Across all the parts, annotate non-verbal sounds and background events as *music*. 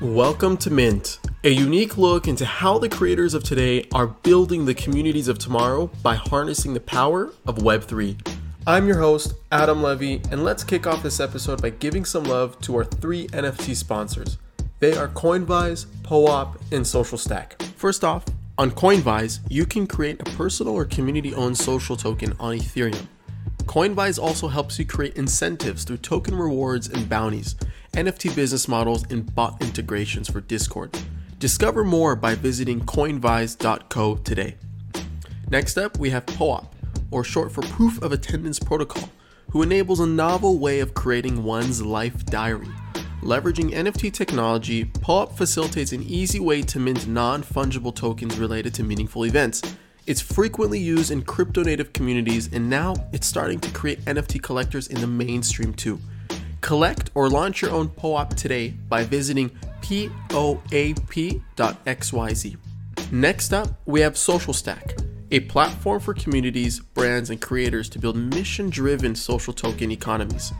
Welcome to Mint, a unique look into how the creators of today are building the communities of tomorrow by harnessing the power of Web3. I'm your host, Adam Levy, and let's kick off this episode by giving some love to our three NFT sponsors. They are Coinvise, POAP, and Social Stack. First off, on Coinvise, you can create a personal or community owned social token on Ethereum. Coinvise also helps you create incentives through token rewards and bounties NFT business models, and bot integrations for Discord. Discover more by visiting coinvise.co today. Next up, we have POAP, or short for Proof of Attendance Protocol, who enables a novel way of creating one's life diary. Leveraging NFT technology, POAP facilitates an easy way to mint non fungible tokens related to meaningful events. It's frequently used in crypto native communities, and now it's starting to create NFT collectors in the mainstream too. Collect or launch your own POAP today by visiting poap.xyz. Next up, we have Social Stack, a platform for communities, brands, and creators to build mission driven social token economies.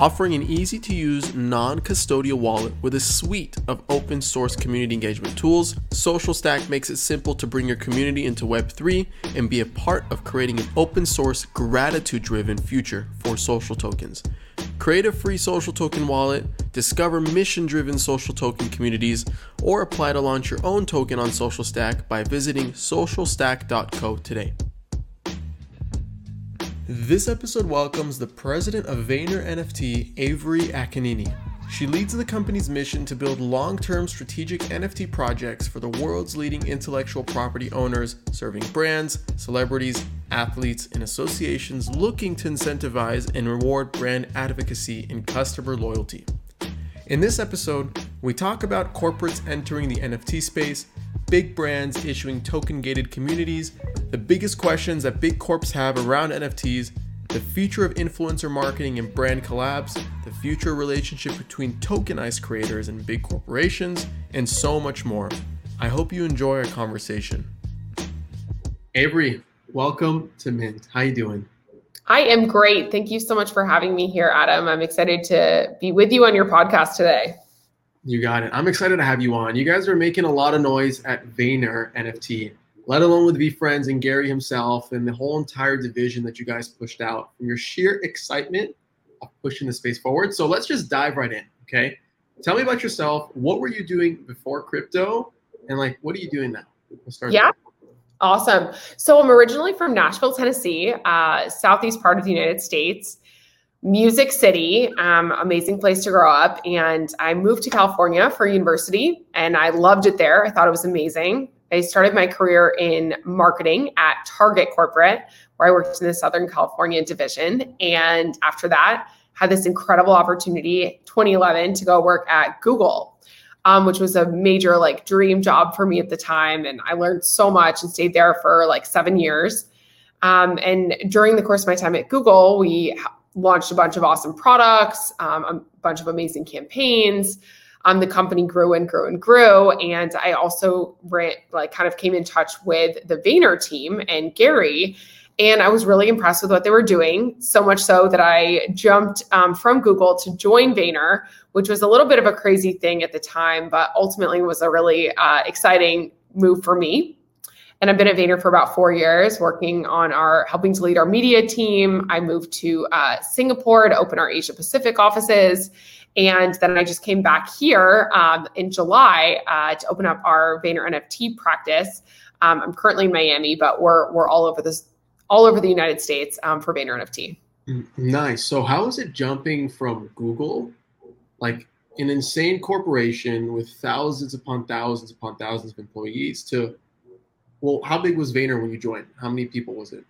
Offering an easy to use, non custodial wallet with a suite of open source community engagement tools, Social Stack makes it simple to bring your community into Web3 and be a part of creating an open source, gratitude driven future for social tokens. Create a free social token wallet, discover mission driven social token communities, or apply to launch your own token on Social Stack by visiting socialstack.co today. This episode welcomes the president of Vayner NFT, Avery Akkineni. She leads the company's mission to build long term strategic NFT projects for the world's leading intellectual property owners, serving brands, celebrities, athletes, and associations looking to incentivize and reward brand advocacy and customer loyalty. In this episode, we talk about corporates entering the NFT space, big brands issuing token gated communities, the biggest questions that big corps have around NFTs, the future of influencer marketing and brand collabs, the future relationship between tokenized creators and big corporations, and so much more. I hope you enjoy our conversation. Avery, welcome to Mint. How you doing? I am great. Thank you so much for having me here, Adam. I'm excited to be with you on your podcast today. You got it. I'm excited to have you on. You guys are making a lot of noise at Vayner NFT let alone with VeeFriends and Gary himself and the whole entire division that you guys pushed out from your sheer excitement of pushing the space forward. So let's just dive right in. Okay. Tell me about yourself. What were you doing before crypto? And like, what are you doing now? We'll yeah. Awesome. So I'm originally from Nashville, Tennessee, uh, southeast part of the United States. Music City, um, amazing place to grow up. And I moved to California for university and I loved it there. I thought it was amazing. I started my career in marketing at Target Corporate, where I worked in the Southern California division. And after that, had this incredible opportunity 2011 to go work at Google, um, which was a major like dream job for me at the time. And I learned so much and stayed there for like seven years. Um, and during the course of my time at Google, we launched a bunch of awesome products, um, a bunch of amazing campaigns um, the company grew and grew and grew. And I also ran, like kind of came in touch with the Vayner team and Gary. And I was really impressed with what they were doing, so much so that I jumped um, from Google to join Vayner, which was a little bit of a crazy thing at the time, but ultimately was a really uh, exciting move for me. And I've been at Vayner for about four years, working on our helping to lead our media team. I moved to uh, Singapore to open our Asia Pacific offices. And then I just came back here um, in July uh, to open up our Vayner NFT practice. Um, I'm currently in Miami, but we're we're all over this, all over the United States um, for Vayner NFT. Nice. So how is it jumping from Google, like an insane corporation with thousands upon thousands upon thousands of employees, to well, how big was Vayner when you joined? How many people was it?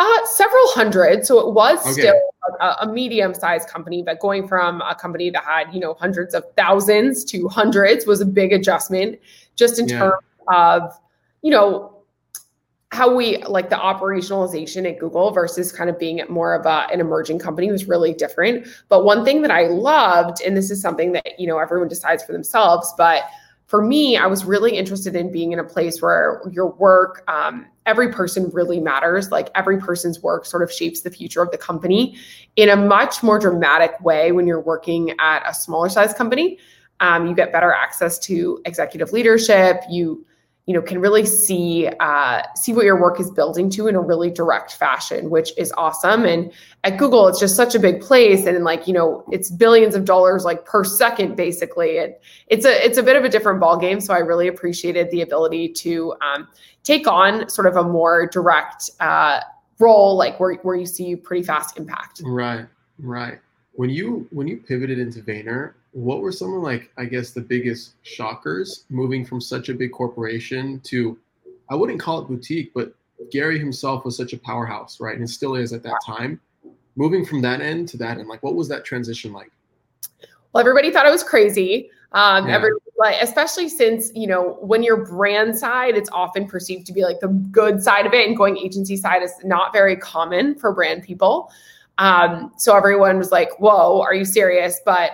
Uh, several hundred. So it was okay. still a, a medium-sized company, but going from a company that had you know hundreds of thousands to hundreds was a big adjustment, just in yeah. terms of you know how we like the operationalization at Google versus kind of being more of a, an emerging company was really different. But one thing that I loved, and this is something that you know everyone decides for themselves, but for me, I was really interested in being in a place where your work, um, every person really matters. Like every person's work sort of shapes the future of the company in a much more dramatic way when you're working at a smaller size company. Um, you get better access to executive leadership. You you know can really see uh, see what your work is building to in a really direct fashion which is awesome. And at google it's just such a big place and like you know it's billions of dollars like per second basically. And it's a it's a bit of a different ball game so i really appreciated the ability to um, take on sort of a more direct uh, role like where, where you see pretty fast impact. Right right. When you when you pivoted into Vayner, what were some of like I guess the biggest shockers moving from such a big corporation to I wouldn't call it boutique, but Gary himself was such a powerhouse, right? And still is at that time. Moving from that end to that end, like what was that transition like? Well, everybody thought I was crazy. Um, yeah. like, especially since you know when you're brand side, it's often perceived to be like the good side of it, and going agency side is not very common for brand people. Um, so everyone was like, whoa, are you serious? But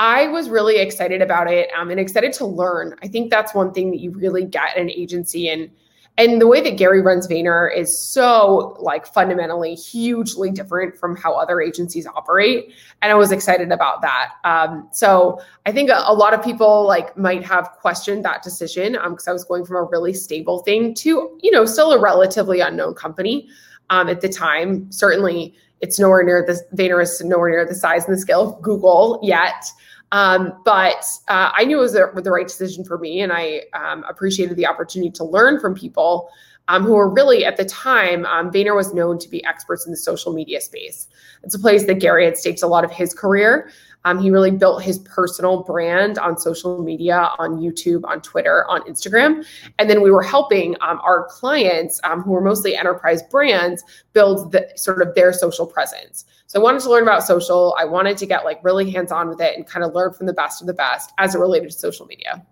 I was really excited about it um, and excited to learn. I think that's one thing that you really get in an agency and and the way that Gary runs Vayner is so like fundamentally hugely different from how other agencies operate. And I was excited about that. Um, so I think a, a, lot of people like might have questioned that decision because um, I was going from a really stable thing to, you know, still a relatively unknown company um, at the time. Certainly it's nowhere near the Vayner is nowhere near the size and the scale of Google yet. Um, but uh, I knew it was the, the, right decision for me, and I um, appreciated the opportunity to learn from people um, who were really at the time. Um, Vayner was known to be experts in the social media space. It's a place that Gary had staked a lot of his career. Um, he really built his personal brand on social media, on YouTube, on Twitter, on Instagram. And then we were helping um, our clients, um, who were mostly enterprise brands, build the sort of their social presence. So I wanted to learn about social. I wanted to get like really hands on with it and kind of learn from the best of the best as it related to social media.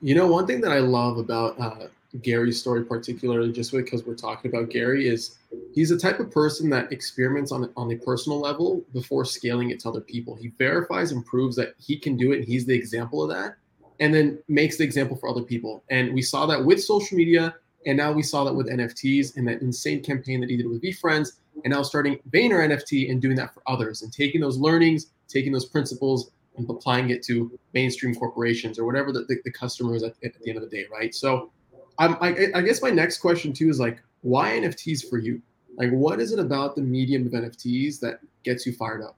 You know, one thing that I love about uh, Gary's story, particularly just because we're talking about Gary, is he's the type of person that experiments on on a personal level before scaling it to other people. He verifies and proves that he can do it, and he's the example of that, and then makes the example for other people. And we saw that with social media, and now we saw that with NFTs and that insane campaign that he did with VeeFriends, and now starting Vayner NFT and doing that for others and taking those learnings, taking those principles, and applying it to mainstream corporations or whatever the, the, the customer is at, at the end of the day, right? So um, I, I guess my next question too is like, why NFTs for you? Like, what is it about the medium of NFTs that gets you fired up?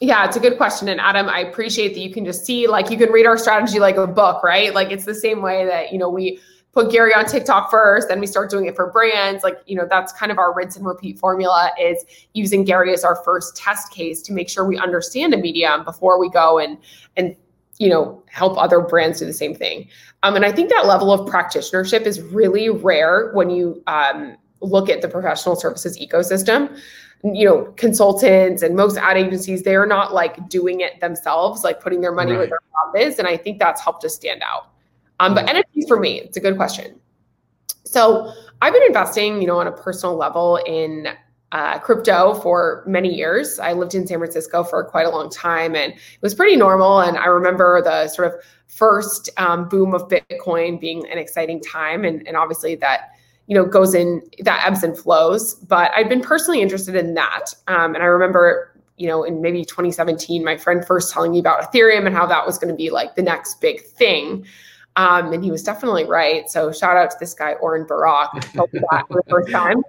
Yeah, it's a good question. And Adam, I appreciate that you can just see, like, you can read our strategy like a book, right? Like, it's the same way that, you know, we put Gary on TikTok first, then we start doing it for brands. Like, you know, that's kind of our rinse and repeat formula is using Gary as our first test case to make sure we understand a medium before we go and, and, you know, help other brands do the same thing. Um, and I think that level of practitionership is really rare when you um, look at the professional services ecosystem. You know, consultants and most ad agencies, they're not like doing it themselves, like putting their money right. where their mouth is. And I think that's helped us stand out. Um, but NFTs for me, it's a good question. So I've been investing, you know, on a personal level in uh, crypto for many years. I lived in San Francisco for quite a long time, and it was pretty normal. And I remember the sort of first um, boom of Bitcoin being an exciting time, and, and obviously that you know goes in that ebbs and flows. But I've been personally interested in that, um, and I remember you know in maybe 2017, my friend first telling me about Ethereum and how that was going to be like the next big thing. Um, and he was definitely right. So shout out to this guy, Oren Barak, for the first time.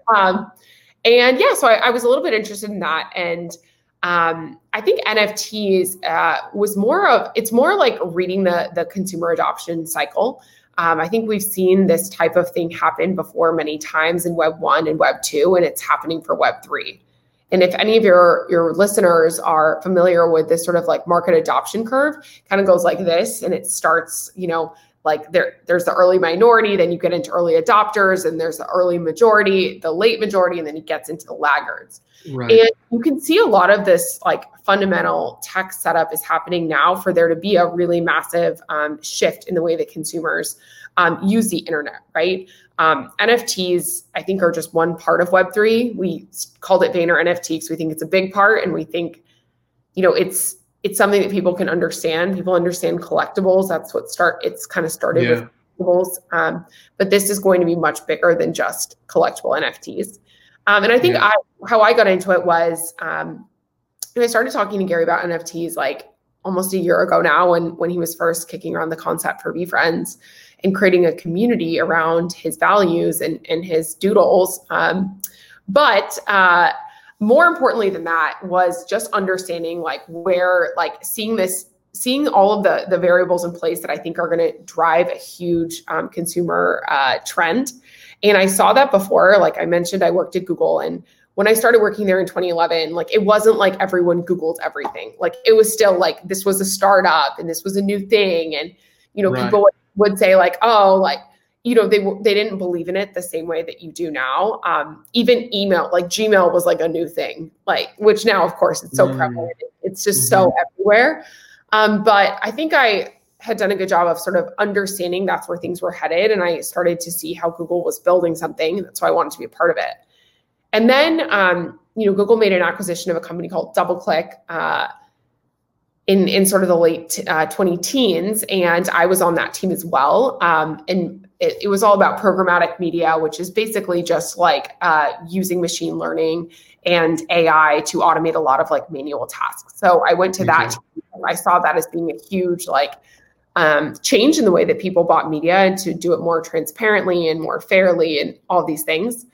And yeah, so I, I, was a little bit interested in that. And um, I think NFTs uh, was more of it's more like reading the the consumer adoption cycle. Um, I think we've seen this type of thing happen before many times in Web one and Web two, and it's happening for Web three. And if any of your your listeners are familiar with this sort of like market adoption curve, kind of goes like this, and it starts, you know, like there there's the early minority then you get into early adopters and there's the early majority the late majority and then it gets into the laggards. Right. and you can see a lot of this like fundamental tech setup is happening now for there to be a really massive um, shift in the way that consumers um, use the internet right? Um, nfts i think are just one part of web3 we called it vayner nft because we think it's a big part and we think you know it's it's something that people can understand. People understand collectibles. That's what start. It's kind of started yeah. with collectibles, um, but this is going to be much bigger than just collectible NFTs. Um, and I think yeah. I, how I got into it was um, I started talking to Gary about NFTs like almost a year ago now when when he was first kicking around the concept for VeeFriends and creating a community around his values and, and his doodles. Um, but uh, more importantly than that was just understanding like where like seeing this seeing all of the the variables in place that I think are going to drive a huge um, consumer uh, trend. And I saw that before. Like I mentioned, I worked at Google, and when I started working there in 2011, like it wasn't like everyone Googled everything. Like it was still like this was a startup and this was a new thing, and you know right. people would, would say like, oh, like you know they they didn't believe in it the same way that you do now. Um, even email like gmail was like a new thing like which now of course it's so mm. prevalent. It's just mm-hmm. so everywhere. Um, but i think i had done a good job of sort of understanding that's where things were headed and i started to see how google was building something. That's why i wanted to be a part of it. And then um, you know google made an acquisition of a company called doubleclick uh, in in sort of the late uh, 20 teens and i was on that team as well. Um, and it, it, was all about programmatic media, which is basically just like uh, using machine learning and AI to automate a lot of like manual tasks. So I went to that. I saw that as being a huge like um, change in the way that people bought media and to do it more transparently and more fairly and all these things.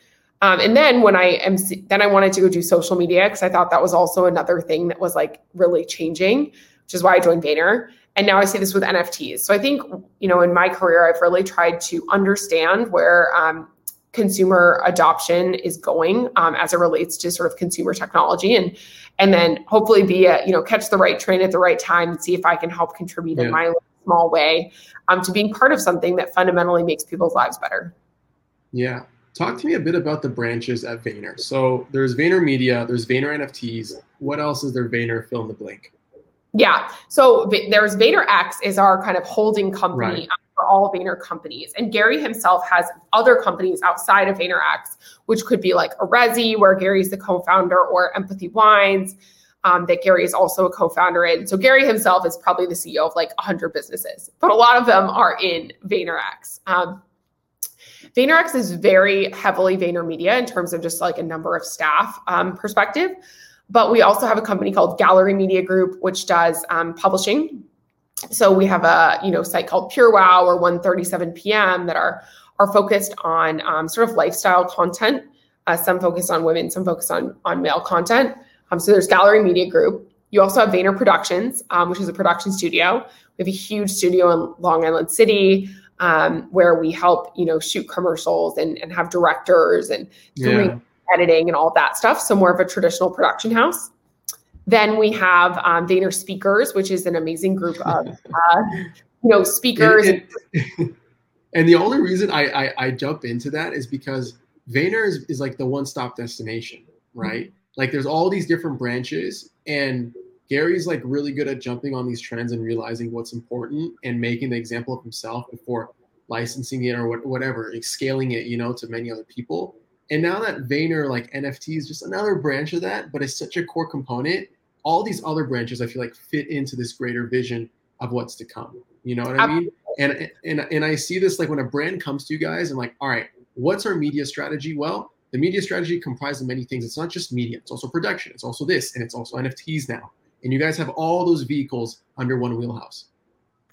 Um, and then when I am, then I wanted to go do social media because I thought that was also another thing that was like really changing, which is why I joined Vayner. And now I see this with NFTs. So I think, you know, in my career, I've really tried to understand where um, consumer adoption is going um, as it relates to sort of consumer technology and and then hopefully be a you know catch the right train at the right time and see if i can help contribute yeah. in my small way um, to being part of something that fundamentally makes people's lives better yeah talk to me a bit about the branches at Vayner. So there's Vayner Media, there's Vayner NFTs. What else is there Vayner fill in the blank? Yeah. So there's VaynerX is our kind of holding company right. for all Vayner companies. And Gary himself has other companies outside of VaynerX, which could be like a Resy, where Gary's the co-founder, or Empathy Wines, um, that Gary is also a co-founder in. So Gary himself is probably the CEO of like 100 businesses, but a lot of them are in VaynerX. Um, VaynerX is very heavily VaynerMedia in terms of just like a number of staff um, perspective. But we also have a company called Gallery Media Group, which does um, publishing. So we have a you know site called PureWow or 137 PM that are are focused on um, sort of lifestyle content. Uh, some focus on women, some focus on on male content. Um, so there's Gallery Media Group. You also have Vayner Productions, um, which is a production studio. We have a huge studio in Long Island City um, where we help you know shoot commercials and, and have directors and yeah editing and all that stuff. So more of a traditional production house. Then we have um, Vayner Speakers, which is an amazing group of *laughs* uh, you know speakers. And, and, *laughs* and, the only reason I, I, I jump into that is because Vayner is, is like the one stop destination, right? Mm-hmm. Like there's all these different branches, and Gary's like really good at jumping on these trends and realizing what's important and making the example of himself before licensing it or what, whatever, like scaling it, you know, to many other people. And now that Vayner, like NFT, is just another branch of that, but it's such a core component. All these other branches, I feel like, fit into this greater vision of what's to come. You know what I mean? And and and I see this like when a brand comes to you guys and like, all right, what's our media strategy? Well, the media strategy comprises of many things. It's not just media; it's also production. It's also this, and it's also NFTs now. And you guys have all those vehicles under one wheelhouse.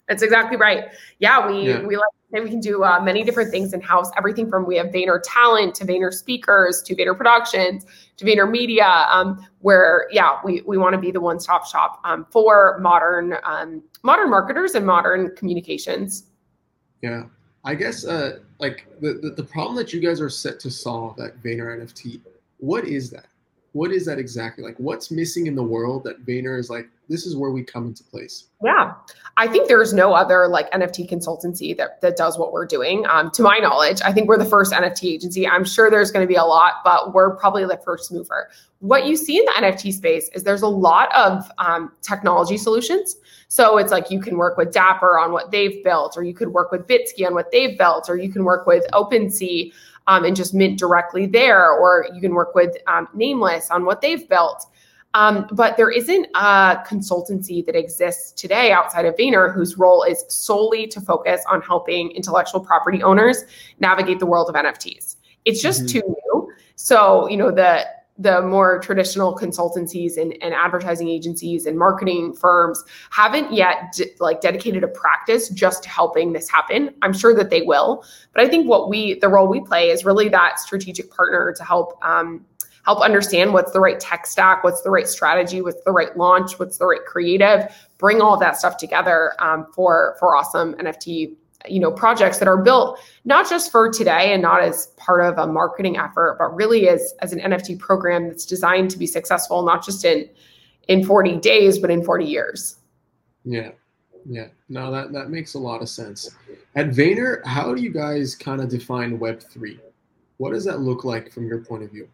That's exactly right. Yeah, we yeah. we like say we can do uh, many different things in house. Everything from we have Vayner Talent to Vayner Speakers to Vayner Productions to Vayner Media. Um, where yeah, we we want to be the one stop shop um, for modern um, modern marketers and modern communications. Yeah, I guess uh, like the, the the problem that you guys are set to solve at Vayner NFT. What is that? what is that exactly? Like, what's missing in the world that Vayner is like, this is where we come into place? Yeah, I think there's no other like NFT consultancy that that does what we're doing. Um, to my knowledge, I think we're the first NFT agency. I'm sure there's going to be a lot, but we're probably the first mover. What you see in the NFT space is there's a lot of um, technology solutions. So it's like you can work with Dapper on what they've built, or you could work with Bitski on what they've built, or you can work with OpenSea um, and just mint directly there, or you can work with um, Nameless on what they've built. Um, but there isn't a consultancy that exists today outside of Vayner whose role is solely to focus on helping intellectual property owners navigate the world of NFTs. It's just mm-hmm. too new. So, you know, the the more traditional consultancies and, and advertising agencies and marketing firms haven't yet like dedicated a practice just to helping this happen i'm sure that they will but i think what we the role we play is really that strategic partner to help um, help understand what's the right tech stack what's the right strategy what's the right launch what's the right creative. Bring all that stuff together um, for for awesome nft you know projects that are built not just for today and not as part of a marketing effort but really as as an nft program that's designed to be successful not just in in 40 days but in 40 years. Yeah. Yeah. No that that makes a lot of sense. At vayner how do you guys kind of define web 3 what does that look like from your point of view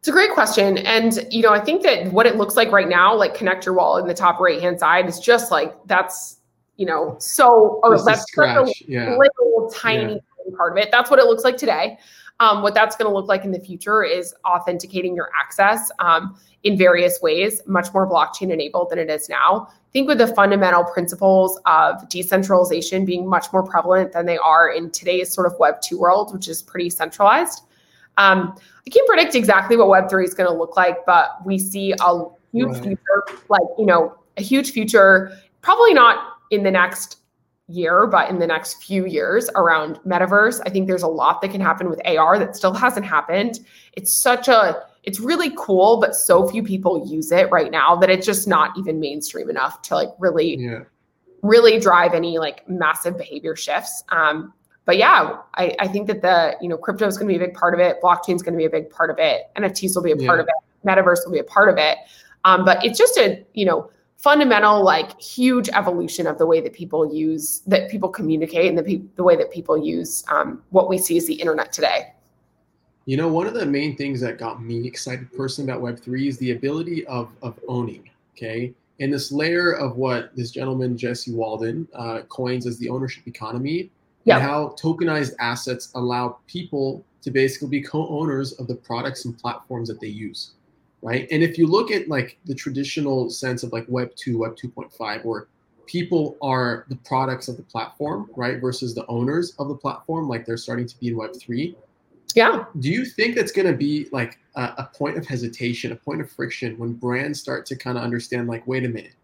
it's a great question. And, you know, I think that what it looks like right now, like connect your wall in the top right hand side, is just like that's you know, so or that's a yeah. little tiny yeah. part of it. That's what it looks like today. Um, what that's going to look like in the future is authenticating your access um, in various ways, much more blockchain enabled than it is now. I think with the fundamental principles of decentralization being much more prevalent than they are in today's sort of Web 2 world, which is pretty centralized. Um, Can't predict exactly what Web 3 is going to look like, but we see a huge right. future, like, you know, a huge future, probably not in the next year, but in the next few years around metaverse. I think there's a lot that can happen with AR that still hasn't happened. It's such a it's really cool, but so few people use it right now that it's just not even mainstream enough to like really yeah. really drive any like massive behavior shifts. Um, but yeah, I, I think that the you know crypto is going to be a big part of it. Blockchain is going to be a big part of it. NFTs will be a yeah. part of it. Metaverse will be a part of it. Um, but it's just a you know fundamental like huge evolution of the way that people use that people communicate and the, pe- the way that people use um, what we see as the internet today you know one of the main things that got me excited personally about web3 is the ability of, of owning okay and this layer of what this gentleman jesse walden uh, coins as the ownership economy yep. and how tokenized assets allow people to basically be co-owners of the products and platforms that they use right? And if you look at like the traditional sense of like Web 2, Web 2.5, where people are the products of the platform, right, versus the owners of the platform, like they're starting to be in Web 3. Yeah. Do you think that's going to be like a, a point of hesitation, a point of friction when brands start to kind of understand, like, wait a minute,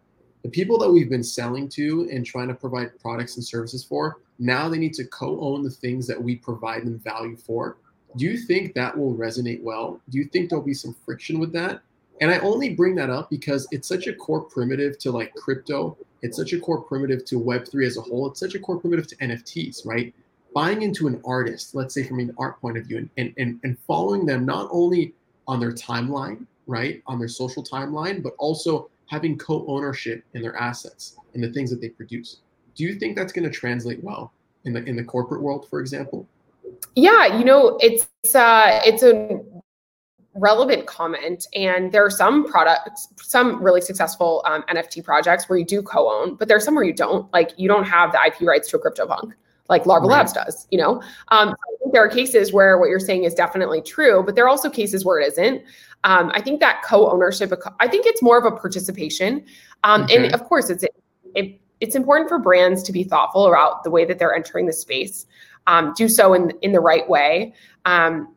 the people that we've been selling to and trying to provide products and services for, now they need to co own the things that we provide them value for do you think that will resonate well? Do you think there'll be some friction with that? And I only bring that up because it's such a core primitive to like crypto. It's such a core primitive to Web3 as a whole. It's such a core primitive to NFTs, right? Buying into an artist, let's say from an art point of view, and, and, and, and following them not only on their timeline, right, on their social timeline, but also having co ownership in their assets and the things that they produce. Do you think that's going to translate well in the, in the corporate world, for example? Yeah, you know, it's uh, it's a relevant comment, and there are some products, some really successful um, NFT projects where you do co-own, but there's some where you don't. Like, you don't have the IP rights to a CryptoPunk, like Larva right. Labs does. You know, um, there are cases where what you're saying is definitely true, but there are also cases where it isn't. Um, I think that co-ownership, I think it's more of a participation, um, okay. and of course, it's it, it's important for brands to be thoughtful about the way that they're entering the space um, do so in in the right way. Um,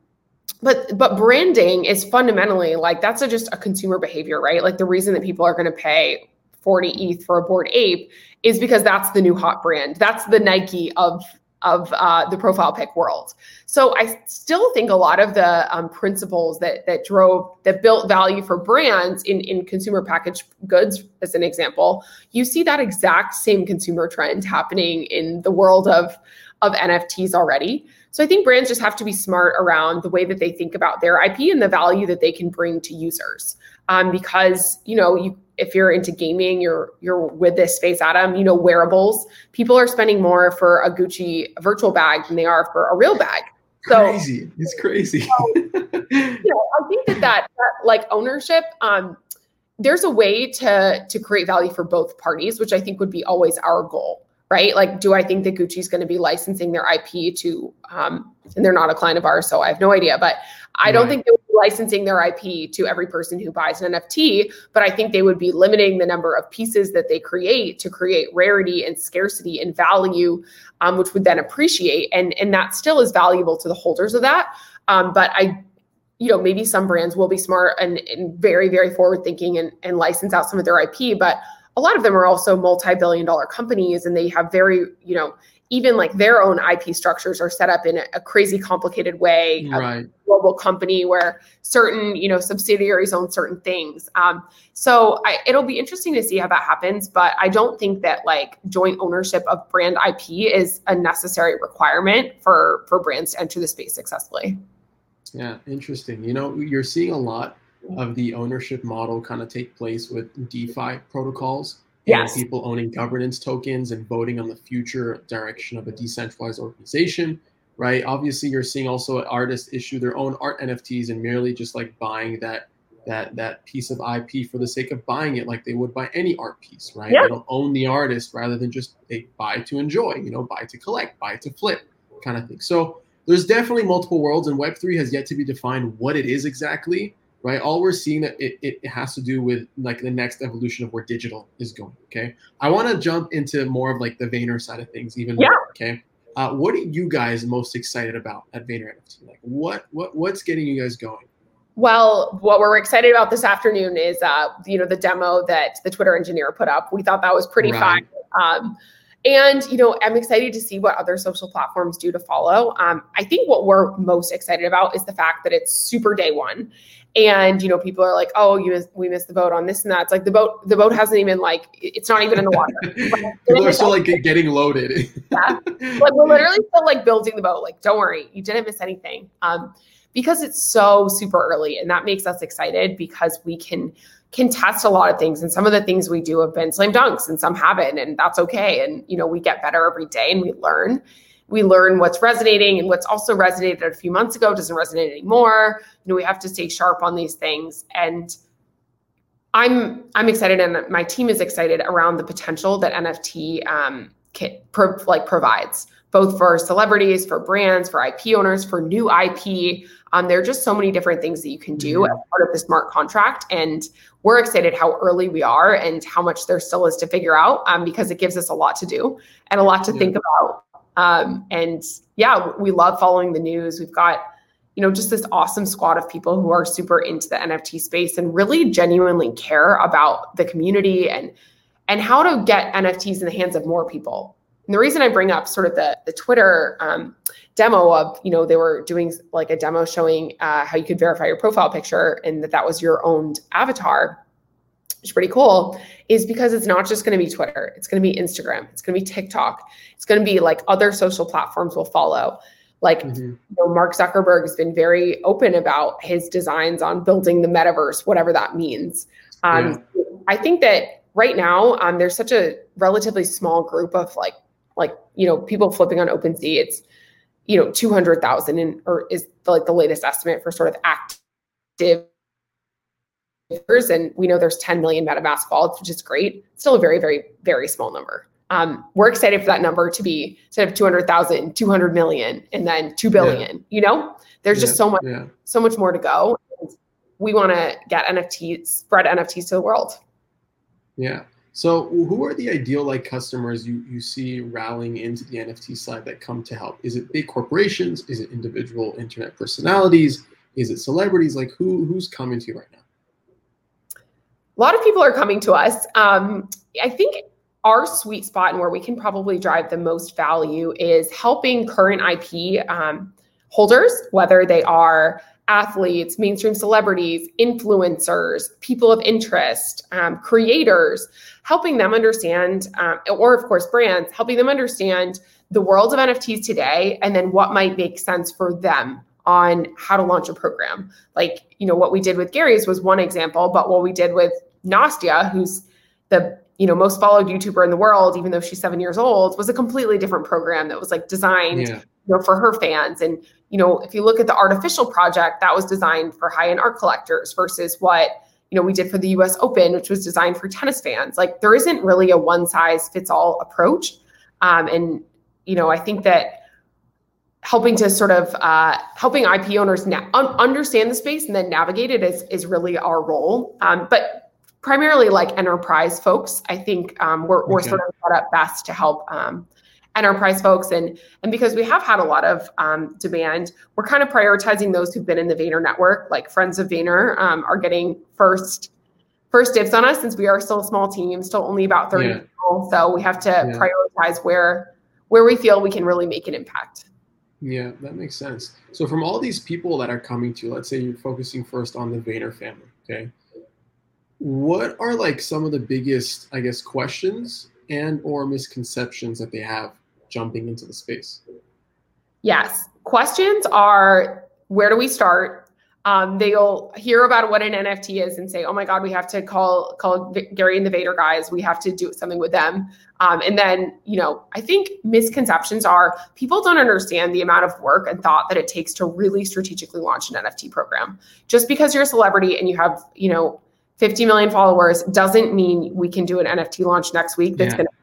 but but branding is fundamentally like that's a, just a consumer behavior, right? Like the reason that people are going to pay 40 ETH for a Bored Ape is because that's the new hot brand. That's the Nike of of uh, the profile pic world. So I still think a lot of the um, principles that that drove that built value for brands in in consumer packaged goods, as an example, you see that exact same consumer trend happening in the world of of NFTs already. So I think brands just have to be smart around the way that they think about their IP and the value that they can bring to users. Um, because you know, you if you're into gaming, you're you're with this space, Adam. You know, wearables. People are spending more for a Gucci virtual bag than they are for a real bag. *laughs* So, crazy. It's crazy. so, you know, I think that, that that like ownership. Um, there's a way to to create value for both parties, which I think would be always our goal right? Like, do I think that Gucci's going to be licensing their IP to, um, and they're not a client of ours, so I have no idea, but I don't think they licensing their IP to every person who buys an NFT, but I think they would be limiting the number of pieces that they create to create rarity and scarcity and value, um, which would then appreciate. And, and that still is valuable to the holders of that. Um, but I, you know, maybe some brands will be smart and, and very, very forward thinking and, and license out some of their IP, but a lot of them are also multi-billion dollar companies and they have very, you know, even like their own IP structures are set up in a, a crazy complicated way. Right. global company where certain, you know, subsidiaries own certain things. Um, so I, it'll be interesting to see how that happens. But I don't think that like joint ownership of brand IP is a necessary requirement for for brands to enter the space successfully. Yeah, interesting. You know, you're seeing a lot of the ownership model kind of take place with DeFi protocols yes. people owning governance tokens and voting on the future direction of a decentralized organization, right? Obviously, you're seeing also artists issue their own art NFTs and merely just like buying that that that piece of IP for the sake of buying it, like they would buy any art piece, right? Yeah. They don't own the artist rather than just they buy to enjoy, you know, buy to collect, buy to flip, kind of thing. So there's definitely multiple worlds, and Web3 has yet to be defined what it is exactly right? All we're seeing that it, it has to do with like the next evolution of where digital is going. Okay. I want to jump into more of like the Vayner side of things, even yeah. more. Okay. Uh, what are you guys most excited about at Vayner NFT? Like what what what's getting you guys going? Well, what we're excited about this afternoon is uh, you know, the demo that the Twitter engineer put up. We thought that was pretty right. fun. Um, and you know, I'm excited to see what other social platforms do to follow. Um, I think what we're most excited about is the fact that it's super day one, and you know people are like oh you we missed the boat on this and that. It's like the boat the boat hasn't even like it's not even in the water. *laughs* People are still like getting loaded. *laughs* Yeah. Like we're literally still like building the boat. Like don't worry you didn't miss anything. Um because it's so super early and that makes us excited because we can can test a lot of things and some of the things we do have been slam dunks and some haven't and that's okay and you know we get better every day and we learn we learn what's resonating and what's also resonated a few months ago doesn't resonate anymore. You know, we have to stay sharp on these things. And I'm I'm excited, and my team is excited around the potential that NFT um, can, pro, like provides, both for celebrities, for brands, for IP owners, for new IP. Um, there are just so many different things that you can do mm-hmm. as part of the smart contract, and we're excited how early we are and how much there still is to figure out um, because it gives us a lot to do and a lot to yeah. think about um, and yeah, we love following the news. We've got, you know, just this awesome squad of people who are super into the NFT space and really genuinely care about the community and and how to get NFTs in the hands of more people. And the reason I bring up sort of the the Twitter um, demo of, you know, they were doing like a demo showing uh, how you could verify your profile picture and that that was your own avatar which is pretty cool, is because it's not just going to be Twitter. It's going to be Instagram. It's going to be TikTok. It's going to be like other social platforms will follow. Like mm-hmm. you know, Mark Zuckerberg has been very open about his designs on building the metaverse, whatever that means. Um, yeah. I think that right now um, there's such a relatively small group of like like you know people flipping on OpenSea. It's you know two hundred thousand or is the, like the latest estimate for sort of active and we know there's 10 million MetaMask wallets, which is great. Still a very, very, very small number. Um, we're excited for that number to be instead of 200,000, 200 million, and then 2 billion. Yeah. You know, there's yeah, just so much, yeah. so much more to go. We want to get NFTs, spread NFTs to the world. Yeah. So, who are the ideal like customers you you see rallying into the NFT side that come to help? Is it big corporations? Is it individual internet personalities? Is it celebrities? Like who who's coming to you right now? a lot of people are coming to us. Um, I think our sweet spot and where we can probably drive the most value is helping current IP um, holders, whether they are athletes, mainstream celebrities, influencers, people of interest, um, creators, helping them understand, um, or of course, brands, helping them understand the world of NFTs today and then what might make sense for them on how to launch a program. Like, you know, what we did with Gary's was one example, but what we did with Nastya, who's the you know most followed YouTuber in the world, even though she's seven years old, was a completely different program that was like designed yeah. you know for her fans. And you know if you look at the artificial project, that was designed for high end art collectors versus what you know we did for the U.S. Open, which was designed for tennis fans. Like there isn't really a one size fits all approach. Um, and you know I think that helping to sort of uh, helping IP owners na- un- understand the space and then navigate it is is really our role. Um, but primarily like enterprise folks. I think um, we're, we're sort of set up best to help um, enterprise folks. And and because we have had a lot of um, demand we're kind of prioritizing those who've been in the vayner network. Like friends of vayner um, are getting first first dibs on us since we are still a small team still only about 30 yeah. people. So we have to yeah. prioritize where where we feel we can really make an impact. Yeah that makes sense. So from all these people that are coming to let's say you're focusing first on the vayner family okay? What are like some of the biggest i guess questions and or misconceptions that they have jumping into the space? Yes. Questions are where do we start? Um, they'll hear about what an NFT is and say, "Oh my God, we have to call call Gary and the Vayner guys. We have to do something with them." Um, and then, you know, I think misconceptions are people don't understand the amount of work and thought that it takes to really strategically launch an NFT program. Just because you're a celebrity and you have, you know, 50 million followers doesn't mean we can do an NFT launch next week. That's yeah. going to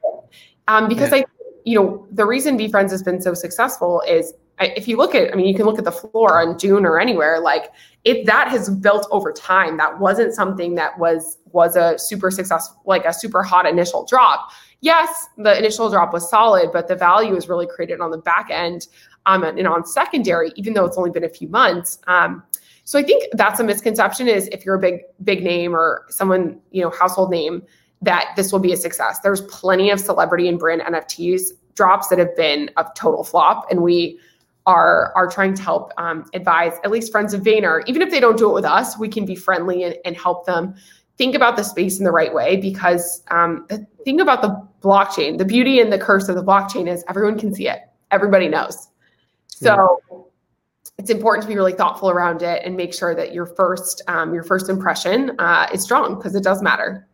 um, because yeah. I you know, the reason VeeFriends has been so successful is if you look at, I mean, you can look at the floor on June or anywhere, like it that has built over time. That wasn't something that was was a super successful, like a super hot initial drop. Yes, the initial drop was solid, but the value is really created on the back end um, and on secondary, even though it's only been a few months. Um, so I think that's a misconception is if you're a big big name or someone you know household name that this will be a success. There's plenty of celebrity and brand NFTs drops that have been a total flop, and we are are trying to help um, advise at least friends of Vayner. Even if they don't do it with us, we can be friendly and, and help them think about the space in the right way. Because um, the thing about the blockchain, the beauty and the curse of the blockchain is everyone can see it. Everybody knows. So. Yeah it's important to be really thoughtful around it and make sure that your first um, your first impression uh, is strong because it does matter.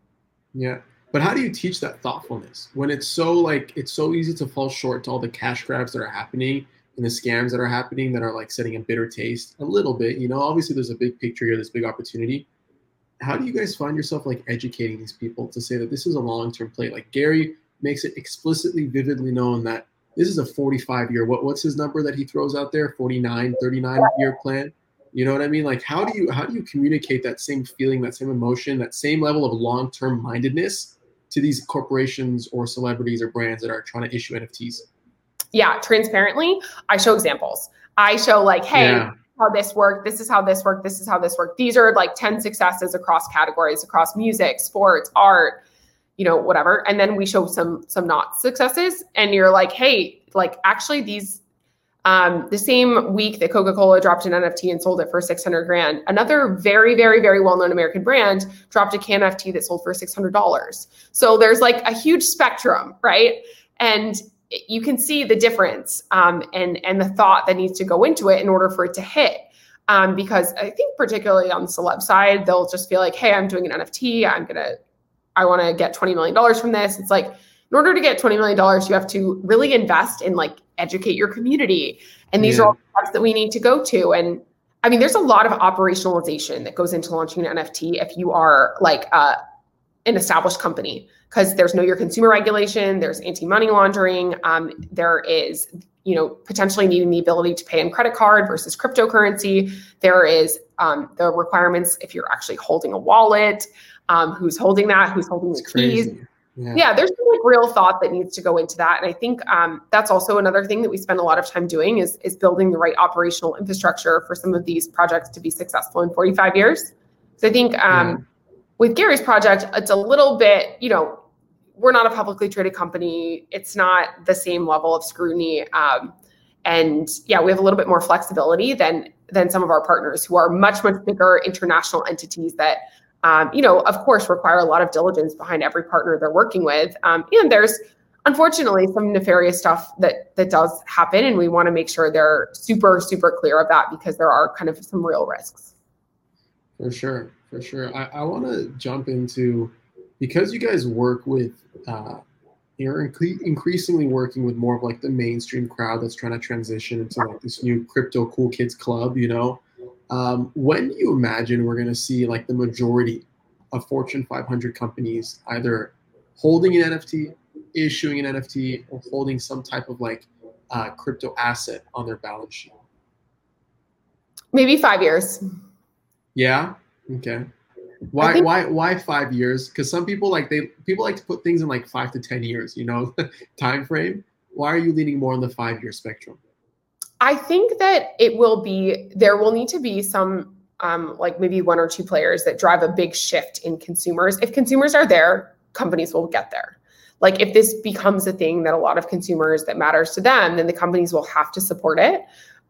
Yeah. But how do you teach that thoughtfulness when it's so like it's so easy to fall short to all the cash grabs that are happening and the scams that are happening that are like setting a bitter taste a little bit, you know, obviously there's a big picture here, this big opportunity. How do you guys find yourself like educating these people to say that this is a long-term play? Like Gary makes it explicitly vividly known that this is a 45 year what what's his number that he throws out there 49 39 year plan you know what I mean? Like how do you how do you communicate that same feeling, that same emotion, that same level of long-term mindedness to these corporations or celebrities or brands that are trying to issue NFTs? Yeah, transparently, I show examples. I show like, hey, yeah. how this worked, this is how this worked, this is how this worked. These are like 10 successes across categories, across music, sports, art, you know, whatever. And then we show some some not successes and you're like, hey, like actually these um, the same week that Coca Cola dropped an NFT and sold it for 600 grand, another very, very, very well known American brand dropped a can NFT that sold for $600. So there's like a huge spectrum, right? And you can see the difference um, and, and the thought that needs to go into it in order for it to hit. Um, because I think, particularly on the celeb side, they'll just feel like, hey, I'm doing an NFT. I'm going to, I want to get $20 million from this. It's like, in order to get $20 million, you have to really invest in like educate your community. And these yeah. are all steps that we need to go to. And I mean, there's a lot of operationalization that goes into launching an NFT if you are like uh, an established company, because there's no your consumer regulation, there's anti-money laundering, um, there is you know potentially needing the ability to pay in credit card versus cryptocurrency. There is um, the requirements if you're actually holding a wallet, um, who's holding that, who's holding the keys. Yeah. yeah. there's some like real thought that needs to go into that, and I think um, that's also another thing that we spend a lot of time doing is is building the right operational infrastructure for some of these projects to be successful in 45 years. So I think um, yeah. with Gary's project, it's a little bit, you know, we're not a publicly traded company. It's not the same level of scrutiny, um, and yeah, we have a little bit more flexibility than than some of our partners who are much much bigger international entities that um, you know, of course, require a lot of diligence behind every partner they're working with. Um, and there's unfortunately some nefarious stuff that that does happen, and we want to make sure they're super super clear of that because there are kind of some real risks. For sure, for sure. I, I want to jump into because you guys work with. Uh, you're increasingly working with more of like the mainstream crowd that's trying to transition into like this new crypto cool kids club, you know. Um, when do you imagine we're going to see like the majority of Fortune 500 companies either holding an NFT, issuing an NFT, or holding some type of like uh, crypto asset on their balance sheet? Maybe five years. Yeah. Okay. Why think- why why five years? Because some people like they people like to put things in like five to ten years, you know, *laughs* time frame. why are you leaning more on the five year spectrum? I think that it will be there will need to be some um, like maybe one or two players that drive a big shift in consumers. If consumers are there, companies will get there. Like if this becomes a thing that a lot of consumers that matters to them, then the companies will have to support it.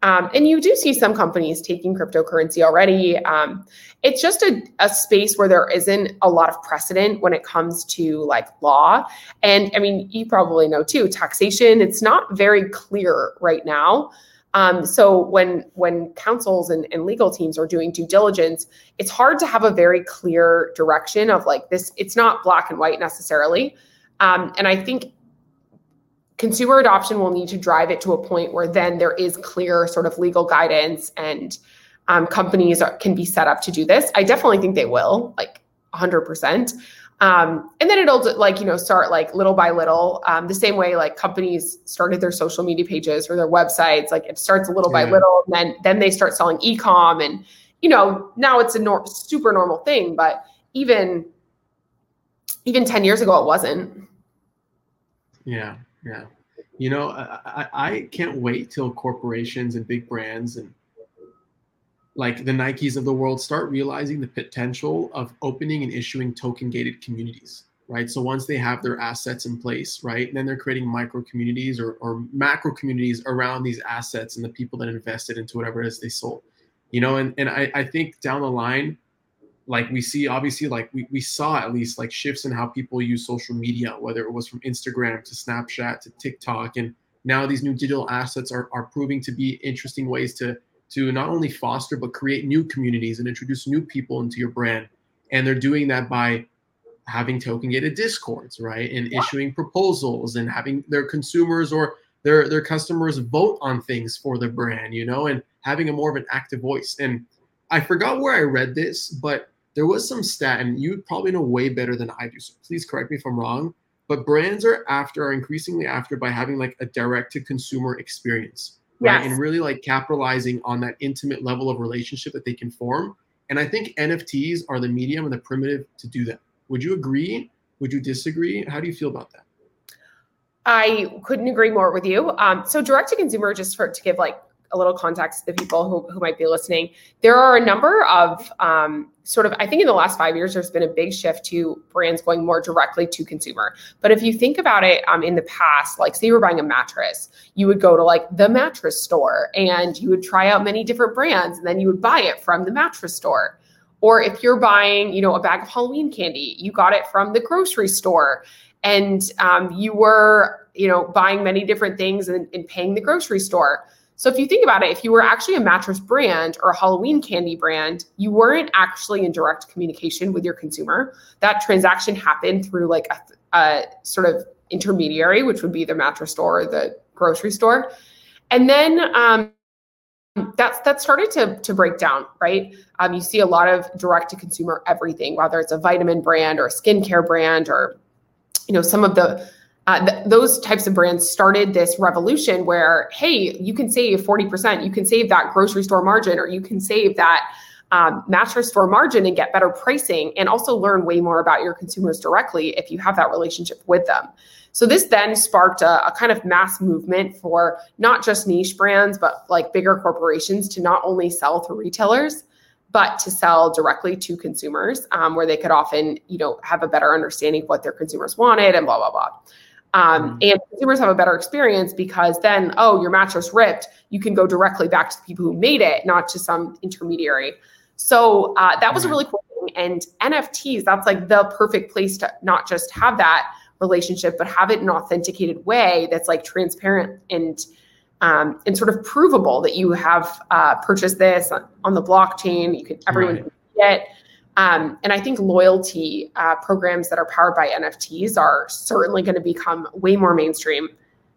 Um, and you do see some companies taking cryptocurrency already. Um, it's just a, a space where there isn't a lot of precedent when it comes to like law. And I mean, you probably know too, taxation, it's not very clear right now. Um, so when when counsels and, and legal teams are doing due diligence, it's hard to have a very clear direction of like this. It's not black and white necessarily, um, and I think consumer adoption will need to drive it to a point where then there is clear sort of legal guidance and um, companies are, can be set up to do this. I definitely think they will, like 100%. Um, and then it'll like, you know, start like little by little, um, the same way like companies started their social media pages or their websites, like it starts a little yeah. by little, and then, then they start selling e-com and, you know, now it's a nor- super normal thing, but even, even 10 years ago, it wasn't. Yeah. Yeah. You know, I, I can't wait till corporations and big brands and like the Nikes of the world start realizing the potential of opening and issuing token gated communities, right? So once they have their assets in place, right, then they're creating micro communities or, or macro communities around these assets and the people that invested into whatever it is they sold, you know, and, and I, I think down the line, like we see obviously like we, we saw at least like shifts in how people use social media whether it was from instagram to snapchat to tiktok and now these new digital assets are, are proving to be interesting ways to to not only foster but create new communities and introduce new people into your brand and they're doing that by having token gated discords right and issuing proposals and having their consumers or their their customers vote on things for the brand you know and having a more of an active voice and i forgot where i read this but there was some stat, and you probably know way better than I do. So please correct me if I'm wrong. But brands are after are increasingly after by having like a direct to consumer experience, right? Yes. And really like capitalizing on that intimate level of relationship that they can form. And I think NFTs are the medium and the primitive to do that. Would you agree? Would you disagree? How do you feel about that? I couldn't agree more with you. Um, so direct to consumer, just for to give like a little context to the people who, who might be listening, there are a number of um, sort of, I think in the last five years, there's been a big shift to brands going more directly to consumer. But if you think about it um, in the past, like say you were buying a mattress, you would go to like the mattress store and you would try out many different brands and then you would buy it from the mattress store. Or if you're buying, you know, a bag of Halloween candy, you got it from the grocery store and um, you were, you know, buying many different things and, and paying the grocery store. So if you think about it, if you were actually a mattress brand or a Halloween candy brand, you weren't actually in direct communication with your consumer. That transaction happened through like a, a sort of intermediary, which would be the mattress store or the grocery store. And then um, that's that started to to break down, right? Um, you see a lot of direct to consumer everything, whether it's a vitamin brand or a skincare brand or you know some of the uh, th- those types of brands started this revolution where, hey, you can save 40%, you can save that grocery store margin, or you can save that um, mattress store margin and get better pricing, and also learn way more about your consumers directly if you have that relationship with them. So this then sparked a, a, kind of mass movement for not just niche brands, but like bigger corporations to not only sell through retailers, but to sell directly to consumers, um, where they could often, you know, have a better understanding of what their consumers wanted and blah blah blah. Um, mm-hmm. And consumers have a better experience because then, oh, your mattress ripped. You can go directly back to the people who made it, not to some intermediary. So uh, that was a really cool thing. And NFTs, that's like the perfect place to not just have that relationship, but have it in an authenticated way that's like transparent and um, and sort of provable that you have uh, purchased this on, the blockchain. You can everyone right. can see it. Um, and I think loyalty uh, programs that are powered by NFTs are certainly going to become way more mainstream.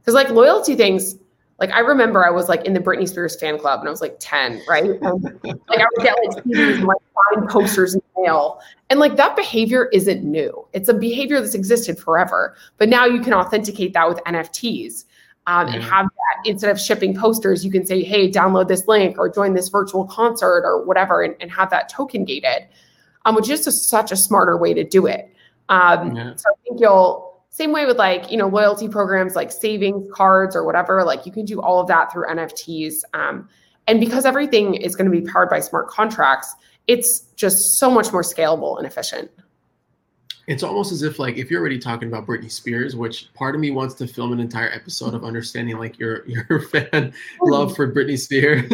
Because like loyalty things, like I remember I was like in the Britney Spears fan club and I was like 10, right? And, *laughs* like I would get like CDs and like find posters in the mail. And like that behavior isn't new. It's a behavior that's existed forever. But now you can authenticate that with NFTs. Um, and have that instead of shipping posters, you can say, hey, download this link or join this virtual concert or whatever, and, and have that token gated um, which is just such a smarter way to do it. Um, yeah. So I think you'll same way with like you know loyalty programs like savings cards or whatever like you can do all of that through nfts um, and because everything is going to be powered by smart contracts it's just so much more scalable and efficient it's almost as if like if you're already talking about Britney Spears, which part of me wants to film an entire episode of understanding like your *laughs* your fan love for Britney Spears,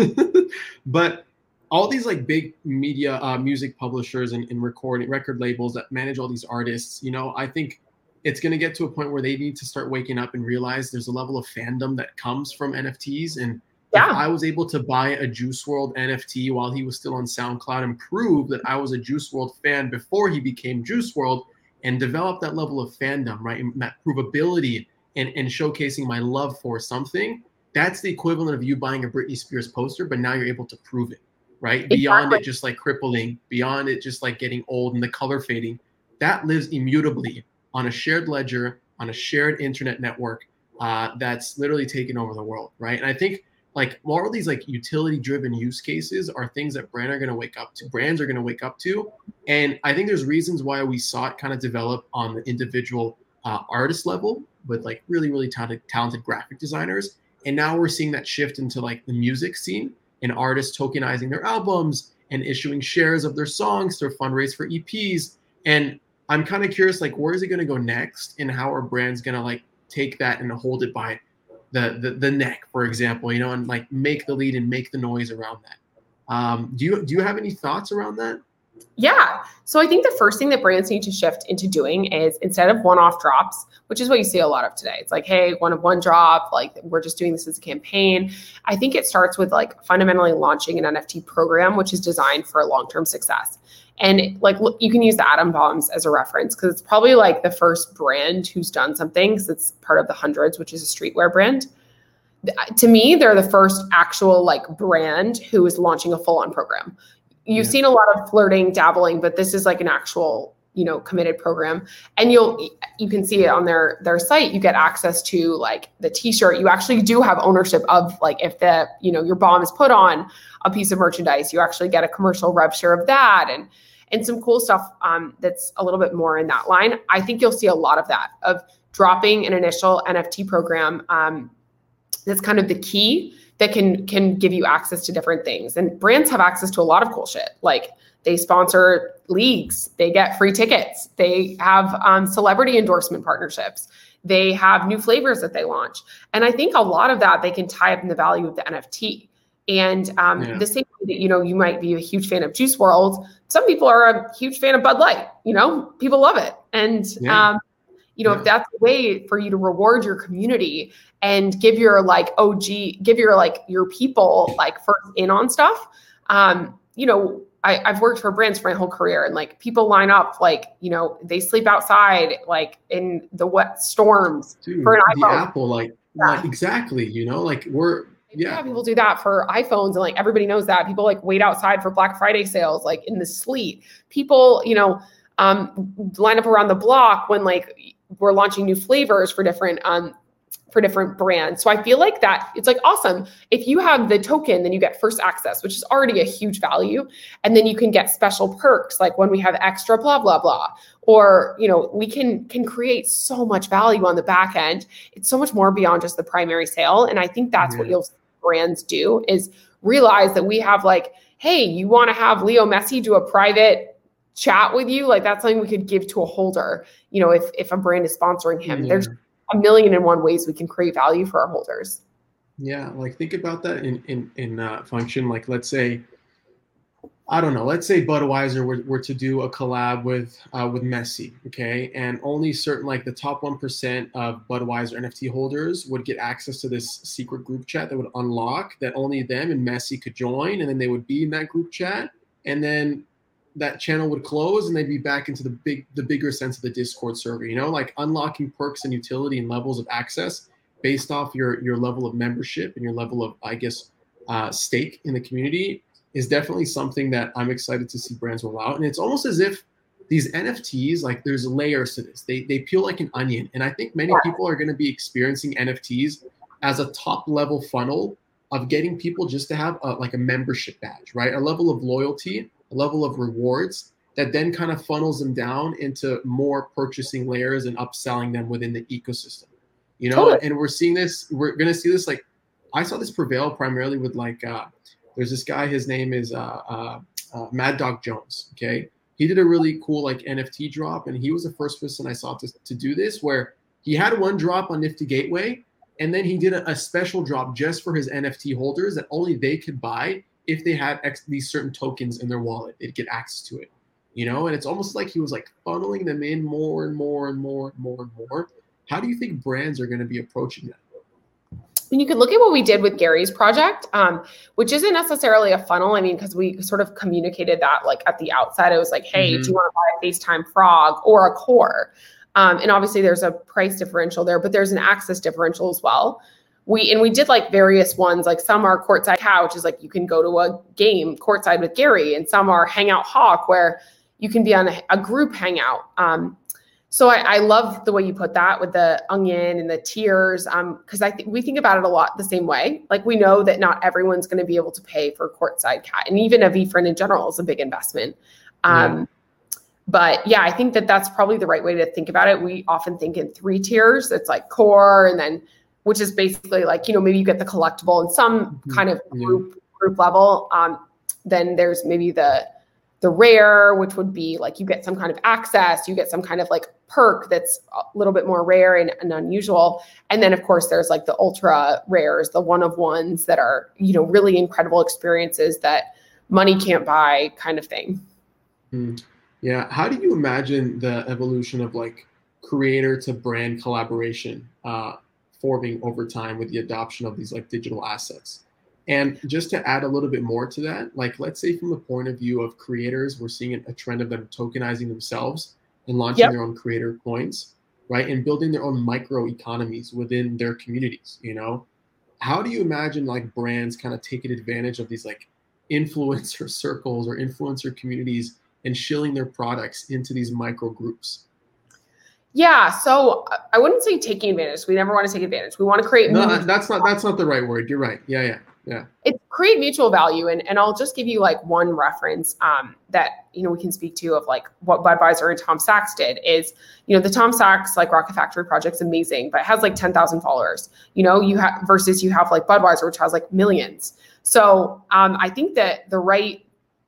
*laughs* but all these like big media uh, music publishers and, and recording record labels that manage all these artists, you know, I think it's going to get to a point where they need to start waking up and realize there's a level of fandom that comes from NFTs. And yeah. if I was able to buy a Juice WRLD NFT while he was still on SoundCloud and prove that I was a Juice WRLD fan before he became Juice WRLD and develop that level of fandom, right? And that provability and, and showcasing my love for something, that's the equivalent of you buying a Britney Spears poster, but now you're able to prove it, right? Exactly. Beyond it just like crippling, beyond it just like getting old and the color fading, that lives immutably on a shared ledger, on a shared internet network uh, that's literally taken over the world, right? And I think like more of these like utility driven use cases are things that brands are going to wake up to brands are going to wake up to and i think there's reasons why we saw it kind of develop on the individual uh, artist level with like really really talented talented graphic designers and now we're seeing that shift into like the music scene and artists tokenizing their albums and issuing shares of their songs to fundraise for eps and I'm kind of curious, like, where is it going to go next, and how are brands going to like take that and hold it by the, the the neck, for example, you know, and like make the lead and make the noise around that. Um, do you do you have any thoughts around that? Yeah. So I think the first thing that brands need to shift into doing is instead of one-off drops, which is what you see a lot of today. It's like, hey, one of one drop, like we're just doing this as a campaign. I think it starts with like fundamentally launching an NFT program, which is designed for long-term success. And like you can use the Adam Bombs as a reference because it's probably like the first brand who's done something because it's part of the Hundreds, which is a streetwear brand. To me, they're the first actual like brand who is launching a full-on program. You've yeah. seen a lot of flirting, dabbling, but this is like an actual you know committed program and you'll you can see it on their their site you get access to like the t-shirt you actually do have ownership of like if the you know your bomb is put on a piece of merchandise you actually get a commercial rev share of that and and some cool stuff um, that's a little bit more in that line. I think you'll see a lot of that of dropping an initial NFT program. Um, that's kind of the key that can can give you access to different things. And brands have access to a lot of cool shit. Like they sponsor leagues, they get free tickets, they have um, celebrity endorsement partnerships. They have new flavors that they launch. And I think a lot of that they can tie up in the value of the NFT. And um, yeah. the same way that you know you might be a huge fan of Juice WRLD, some people are a huge fan of Bud Light. You know, people love it, and yeah. um, you know yeah. if that's a way for you to reward your community and give your like OG, give your like your people like first in on stuff. Um, you know, I, have worked for brands for my whole career, and like people line up, like you know, they sleep outside, like in the wet storms Dude, for an iPhone. The Apple, like, yeah. like exactly, you know, like we're yeah. yeah. people do that for iPhones and like everybody knows that. People like wait outside for Black Friday sales like in the sleet. People, you know, um, line up around the block when like we're launching new flavors for different um for different brands. So I feel like that it's like awesome. If you have the token, then you get first access, which is already a huge value. And then you can get special perks like when we have extra blah blah blah. Or, you know, we can can create so much value on the back end. It's so much more beyond just the primary sale. And I think that's what you'll brands do is realize that we have like, hey, you want to have Leo Messi do a private chat with you? Like that's something we could give to a holder. You know, if if a brand is sponsoring him, yeah. there's a million and one ways we can create value for our holders. Yeah, like think about that in in in uh, function. Like let's say I don't know. Let's say Budweiser were, were to do a collab with uh, with Messi, okay, and only certain like the top one percent of Budweiser NFT holders would get access to this secret group chat that would unlock that only them and Messi could join, and then they would be in that group chat, and then that channel would close and they'd be back into the big the bigger sense of the Discord server. You know, like unlocking perks and utility and levels of access based off your your level of membership and your level of I guess uh, stake in the community is definitely something that I'm excited to see brands roll out. And it's almost as if these NFTs, like there's layers to this. They they peel like an onion. And I think many people are going to be experiencing NFTs as a top level funnel of getting people just to have a, like a membership badge, right? A level of loyalty, level of rewards. that then kind of funnels them down into more purchasing layers and upselling them within the ecosystem. You know, totally. and we're seeing this. We're gonna see this like I saw this prevail primarily with like uh, there's this guy. His name is uh, uh, uh, Mad Dog Jones. Okay, he did a really cool like NFT drop, and he was the first person I saw to, to do this, where he had one drop on Nifty Gateway, and then he did a, a special drop just for his NFT holders that only they could buy if they had X, these certain tokens in their wallet. They'd get access to it, you know. And it's almost like he was like funneling them in more and more and more and more and more. How do you think brands are going to be approaching that? And you could look at what we did with Gary's project, um, which isn't necessarily a funnel. I mean, because we sort of communicated that like at the outside. It was like, hey, mm-hmm. do you want to buy a FaceTime Frog or a Core? Um, and obviously, there's a price differential there, but there's an access differential as well. We and we did like various ones. Like some are courtside couch, is like you can go to a game courtside with Gary, and some are Hangout Hawk, where you can be on a, a group hangout. Um, so I, I, love the way you put that with the onion and the tears because um, I think we think about it a lot the same way. Like we know that not everyone's going to be able to pay for courtside cat, and even a VeeFriend in general is a big investment. Um, yeah. But yeah, I think that that's probably the right way to think about it. We often think in three tiers. It's like core, and then which is basically like you know maybe you get the collectible and some mm-hmm. kind of group yeah. group level. Um, then there's maybe the the rare, which would be like you get some kind of access, you get some kind of like perk that's a little bit more rare and, and, unusual. And then of course there's like the ultra rares, the one of ones that are, you know, really incredible experiences that money can't buy kind of thing. Mm. Yeah. How do you imagine the evolution of like creator to brand collaboration uh, forming over time with the adoption of these like digital assets? And just to add a little bit more to that, like let's say from the point of view of creators, we're seeing a trend of them tokenizing themselves and launching yep. their own creator coins, right? And building their own micro economies within their communities, you know? How do you imagine like brands kind of taking advantage of these like influencer *laughs* circles or influencer communities and shilling their products into these micro groups? Yeah, so I wouldn't say taking advantage. We never want to take advantage. We want to create. No, that's not that's not the right word. You're right. Yeah, yeah yeah it's create mutual value and, and i'll just give you like one reference um, that you know we can speak to of like what budweiser and tom sachs did is you know the tom sachs like rocket factory project's amazing but it has like 10000 followers you know you have versus you have like budweiser which has like millions so um, i think that the right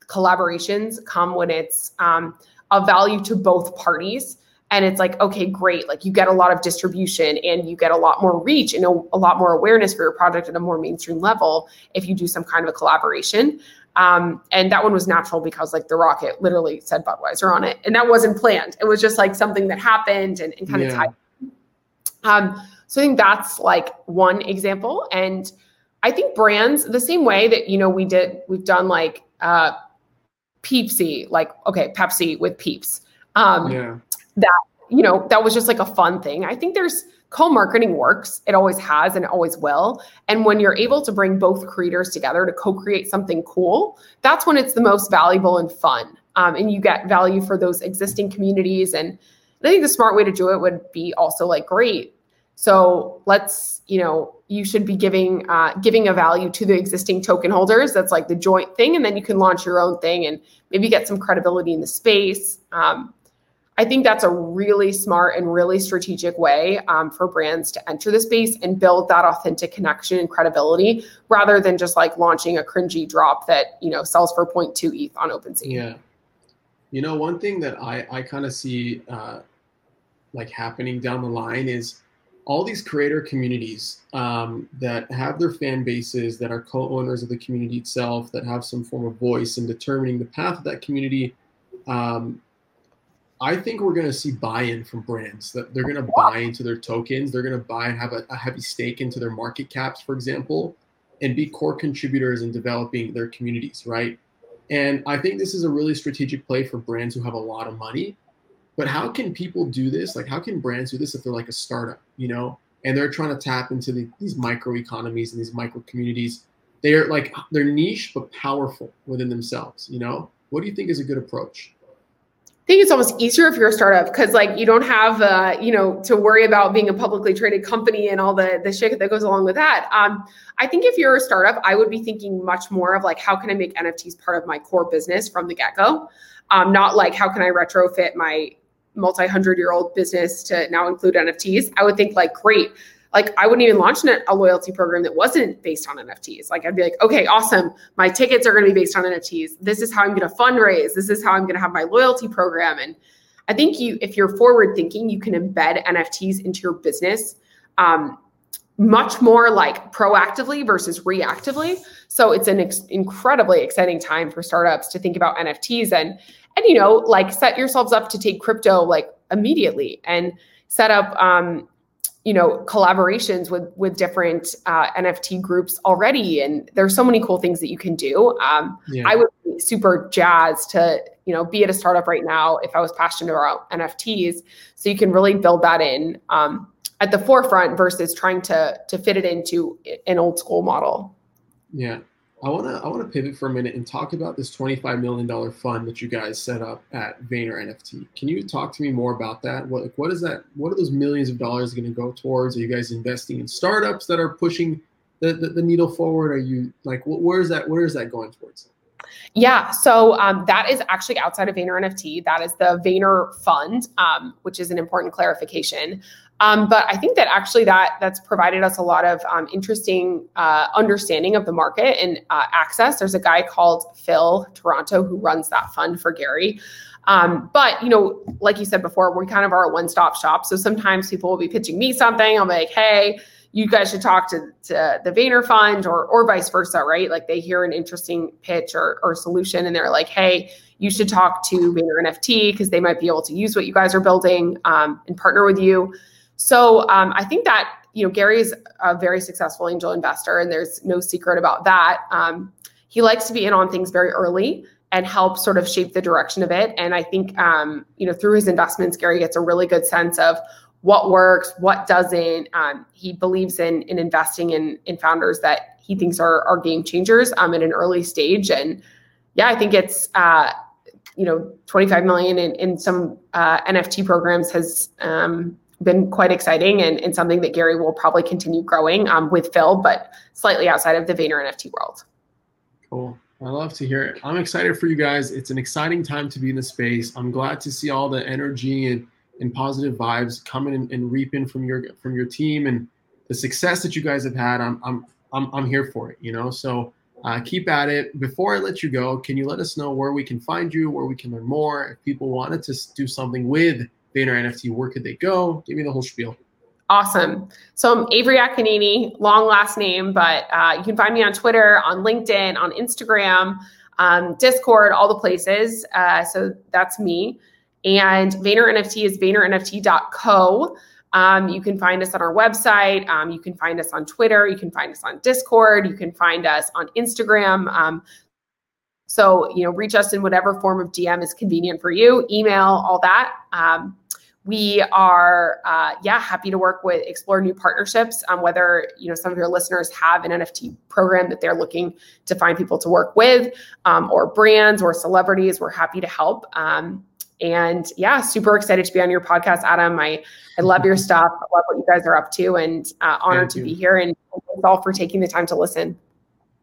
collaborations come when it's um, of value to both parties and it's like okay great. Like you get a lot of distribution and you get a lot more reach and a, a lot more awareness for your project at a more mainstream level if you do some kind of a collaboration. Um, and that one was natural because like the rocket literally said budweiser on it. And that wasn't planned. It was just like something that happened and, and kind yeah. of tied um, so i think that's like one example. And i think brands the same way that you know we did we've done like uh peepsy like okay pepsi with peeps. Um, yeah that you know that was just like a fun thing. I think there's co-marketing works. It always has and always will. And when you're able to bring both creators together to co-create something cool that's when it's the most valuable and fun. Um, and you get value for those existing communities. And i think the smart way to do it would be also like great. So let's you know you should be giving uh, giving a value to the existing token holders. That's like the joint thing. And then you can launch your own thing and maybe get some credibility in the space. Um, I think that's a really smart and really strategic way um, for brands to enter the space and build that authentic connection and credibility rather than just like launching a cringy drop that, you know, sells for 0.2 ETH on OpenSea. Yeah. You know, one thing that I, I kind of see uh, like happening down the line is all these creator communities um, that have their fan bases, that are co-owners of the community itself, that have some form of voice in determining the path of that community. Um, I think we're going to see buy-in from brands that they're going to buy into their tokens. They're going to buy and have a, a, heavy stake into their market caps, for example, and be core contributors in developing their communities, right? And I think this is a really strategic play for brands who have a lot of money. But how can people do this? Like, how can brands do this if they're like a startup, you know, and they're trying to tap into the, these micro economies and these micro communities? They are like they're niche but powerful within themselves, you know. What do you think is a good approach? I think it's almost easier if you're a startup because like you don't have uh, you know to worry about being a publicly traded company and all the the shit that goes along with that. Um, I think if you're a startup, I would be thinking much more of like how can I make NFTs part of my core business from the get go, um, not like how can I retrofit my multi hundred year old business to now include NFTs. I would think like great, like I wouldn't even launch a loyalty program that wasn't based on NFTs. Like I'd be like, okay, awesome. My tickets are going to be based on NFTs. This is how I'm going to fundraise. This is how I'm going to have my loyalty program. And I think you, if you're forward thinking, you can embed NFTs into your business um, much more like proactively versus reactively. So it's an ex- incredibly exciting time for startups to think about NFTs and and you know like set yourselves up to take crypto like immediately and set up um, you know collaborations with with different uh, nft groups already and there's so many cool things that you can do. Um, yeah. i would be super jazzed to you know be at a startup right now if i was passionate about nfts so you can really build that in um, at the forefront versus trying to to fit it into an old school model. Yeah I want to I want to pivot for a minute and talk about this $25 million fund that you guys set up at Vayner NFT. Can you talk to me more about that? What what is that? What are those millions of dollars going to go towards? Are you guys investing in startups that are pushing the, the, the needle forward? Are you like where is that where is that going towards? Yeah, so um, that is actually outside of Vayner NFT. That is the Vayner Fund, um, which is an important clarification. Um, but I think that actually that that's provided us a lot of um, interesting uh, understanding of the market and uh, access. There's a guy called Phil Toronto who runs that fund for Gary. Um, but you know, like you said before, we kind of are a one-stop shop. So sometimes people will be pitching me something. Be like, hey, you guys should talk to, to the Vayner Fund or or vice versa, right? Like they hear an interesting pitch or, or solution and they're like, hey, you should talk to Vayner NFT because they might be able to use what you guys are building um, and partner with you. So um, I think that you know Gary is a very successful angel investor, and there's no secret about that. Um, he likes to be in on things very early and help sort of shape the direction of it. And I think um, you know through his investments, Gary gets a really good sense of what works, what doesn't. Um, he believes in in investing in in founders that he thinks are are game changers um, at an early stage. And yeah, I think it's. Uh, you know, 25 million in, in some uh, NFT programs has um, been quite exciting and, and something that Gary will probably continue growing um, with Phil, but slightly outside of the Vayner NFT world. Cool. I love to hear it. I'm excited for you guys. It's an exciting time to be in the space. I'm glad to see all the energy and, and positive vibes coming and, and reaping from your from your team and the success that you guys have had. I'm I'm I'm, I'm here for it. You know, so uh, keep at it. Before I let you go, can you let us know where we can find you, where we can learn more? If people wanted to do something with Vayner NFT, where could they go? Give me the whole spiel. Awesome. So I'm Avery Akkineni, long last name, but uh, you can find me on Twitter, on LinkedIn, on Instagram, um, Discord, all the places. Uh, so that's me. And Vayner NFT is VaynerNFT.co. Um, you can find us on our website. Um, you can find us on Twitter. You can find us on Discord. You can find us on Instagram. Um, so, you know, reach us in whatever form of DM is convenient for you, email, all that. We are uh, yeah happy to work with explore new partnerships um, whether you know some of your listeners have an nft program that they're looking to find people to work with um, or brands or celebrities we're happy to help. Um, and yeah super excited to be on your podcast adam. I i love your *laughs* stuff. I love what you guys are up to and uh, honored Thank to you. be here and thanks all for taking the time to listen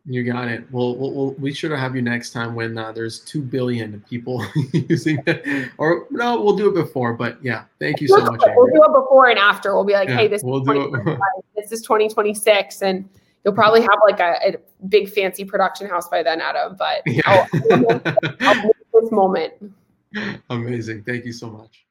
you got it. Well, we'll, we'll we should have you next time when uh, there's two billion people *laughs* using it. Or no, we'll do it before. But yeah, thank you so much. We'll do it before and after. We'll be like, yeah, hey, this we'll is this is 2026, and you'll probably have like a, a, big fancy production house by then, Adam. But *laughs* yeah. I'll, I'll, I'll this moment. *laughs* Amazing. Thank you so much.